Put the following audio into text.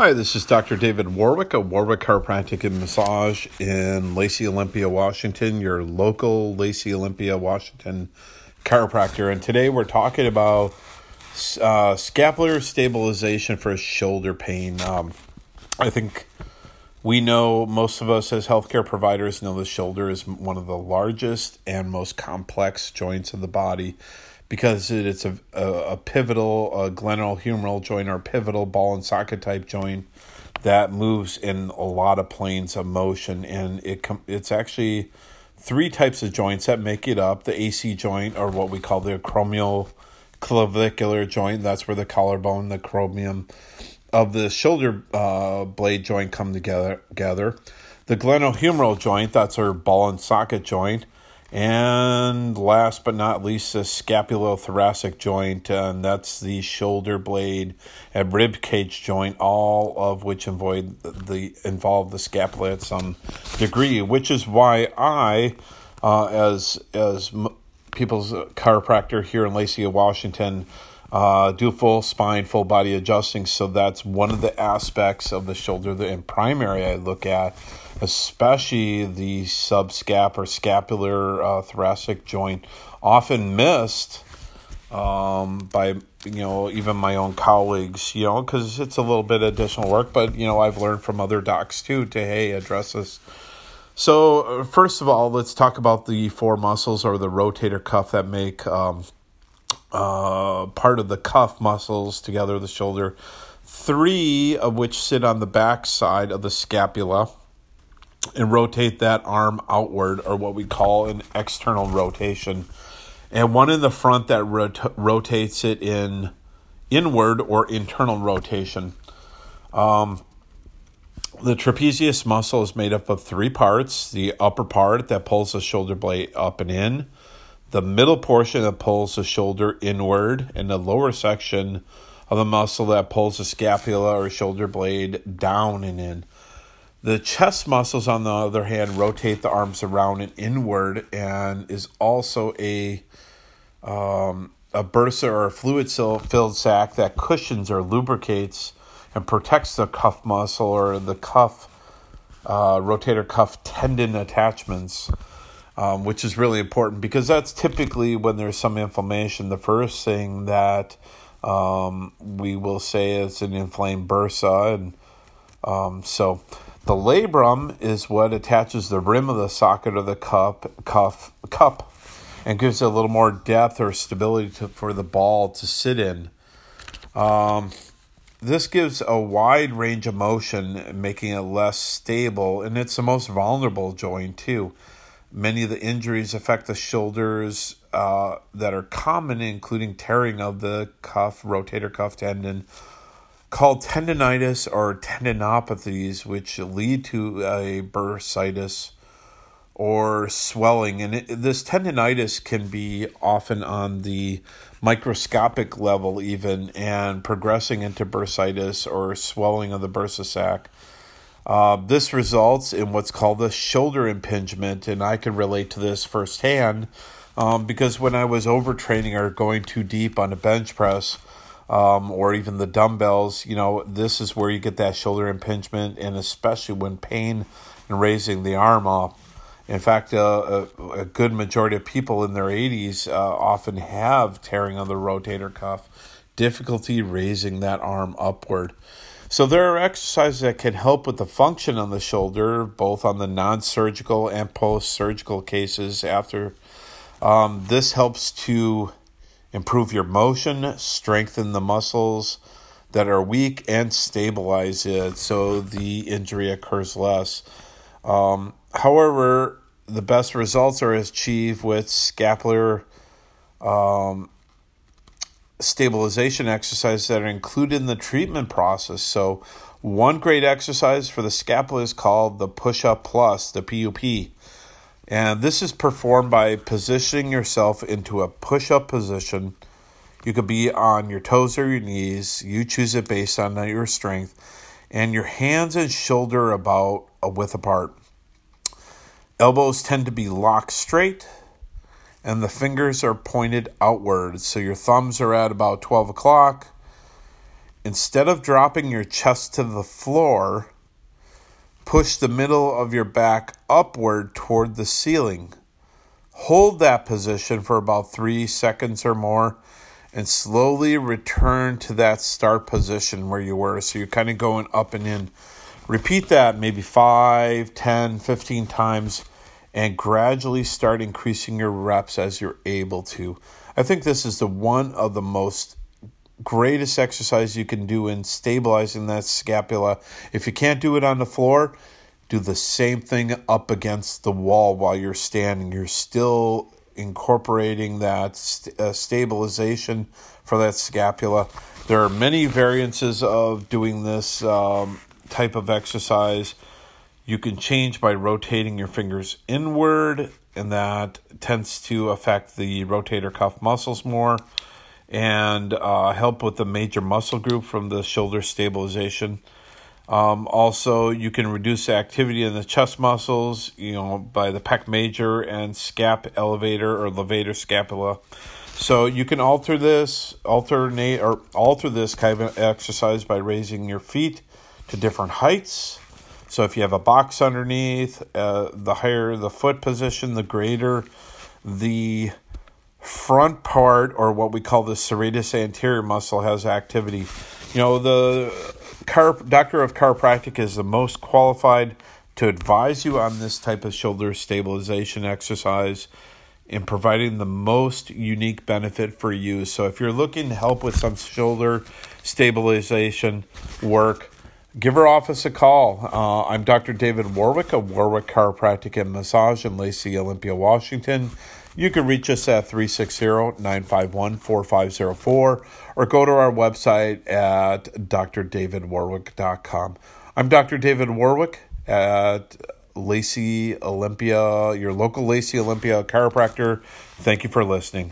Hi, this is Dr. David Warwick of Warwick Chiropractic and Massage in Lacey Olympia, Washington, your local Lacey Olympia, Washington chiropractor. And today we're talking about uh, scapular stabilization for shoulder pain. Um, I think we know, most of us as healthcare providers know the shoulder is one of the largest and most complex joints of the body because it's a, a, a pivotal a glenohumeral joint or pivotal ball and socket type joint that moves in a lot of planes of motion. And it com- it's actually three types of joints that make it up. The AC joint or what we call the acromial clavicular joint. That's where the collarbone the acromion of the shoulder uh, blade joint come together together. The glenohumeral joint that's our ball and socket joint and last but not least, the scapulothoracic joint, and that's the shoulder blade and rib cage joint, all of which involve the involve the scapula at some degree. Which is why I, uh, as as people's chiropractor here in Lacey, Washington, uh, do full spine, full body adjusting. So that's one of the aspects of the shoulder that in primary I look at especially the subscap or scapular uh, thoracic joint, often missed um, by you know even my own colleagues. You know, because it's a little bit additional work, but you know I've learned from other docs too to hey address this. So uh, first of all, let's talk about the four muscles or the rotator cuff that make um, uh, part of the cuff muscles together, the shoulder. Three of which sit on the back side of the scapula and rotate that arm outward, or what we call an external rotation, and one in the front that rot- rotates it in inward or internal rotation. Um, the trapezius muscle is made up of three parts the upper part that pulls the shoulder blade up and in, the middle portion that pulls the shoulder inward, and the lower section of the muscle that pulls the scapula or shoulder blade down and in. The chest muscles, on the other hand, rotate the arms around and inward, and is also a um, a bursa or a fluid filled sac that cushions or lubricates and protects the cuff muscle or the cuff uh, rotator cuff tendon attachments, um, which is really important because that's typically when there's some inflammation. The first thing that um, we will say is an inflamed bursa, and um, so the labrum is what attaches the rim of the socket of the cup, cuff, cup and gives it a little more depth or stability to, for the ball to sit in. Um, this gives a wide range of motion, making it less stable, and it's the most vulnerable joint too. Many of the injuries affect the shoulders uh, that are common, including tearing of the cuff, rotator cuff tendon, called tendonitis or tendinopathies, which lead to a bursitis or swelling. And it, this tendonitis can be often on the microscopic level, even, and progressing into bursitis or swelling of the bursa sac. Uh, this results in what's called a shoulder impingement, and I can relate to this firsthand um, because when I was overtraining or going too deep on a bench press, um, or even the dumbbells, you know, this is where you get that shoulder impingement, and especially when pain and raising the arm up. In fact, uh, a, a, good majority of people in their 80s uh, often have tearing on the rotator cuff, difficulty raising that arm upward. So, there are exercises that can help with the function on the shoulder, both on the non surgical and post surgical cases after. Um, this helps to improve your motion, strengthen the muscles that are weak, and stabilize it so the injury occurs less. Um, however, the best results are achieved with scapular um, stabilization exercises that are included in the treatment process. So, one great exercise for the scapula is called the push up plus, the PUP. And this is performed by positioning yourself into a push up position. You could be on your toes or your knees. You choose it based on your strength. And your hands and shoulder about a width apart. Elbows tend to be locked straight, and the fingers are pointed outward. So your thumbs are at about 12 o'clock, instead of dropping your chest to the floor, push the middle of your back upward toward the ceiling. Hold that position for about three seconds or more and slowly return to that start position where you were. So you're kind of going up and in. Repeat that maybe 5, 10, 15 times and gradually start increasing your reps as you're able to. I think this is the one of the most greatest exercise you can do in stabilizing that scapula. If you can't do it on the floor, do the same thing up against the wall while you're standing. You're still incorporating that st- uh, stabilization for that scapula. There are many variances of doing this um, type of exercise. You can change by rotating your fingers inward, and that tends to affect the rotator cuff muscles more and uh, help with the major muscle group from the shoulder stabilization. Um, also, you can reduce activity in the chest muscles, you know, by the pec major and scap elevator or levator scapula. So you can alter this, alternate or alter this kind of exercise by raising your feet to different heights. So if you have a box underneath, uh, the higher the foot position, the greater the front part or what we call the serratus anterior muscle has activity. You know, the chiro- doctor of chiropractic is the most qualified to advise you on this type of shoulder stabilization exercise in providing the most unique benefit for you. So if you're looking to help with some shoulder stabilization work, give our office a call. Uh, I'm Dr. David Warwick of Warwick Chiropractic and Massage in Lacey, Olympia, Washington. You can reach us at 360 951 4504 or go to our website at drdavidwarwick.com. I'm Dr. David Warwick at Lacey Olympia, your local Lacey Olympia chiropractor. Thank you for listening.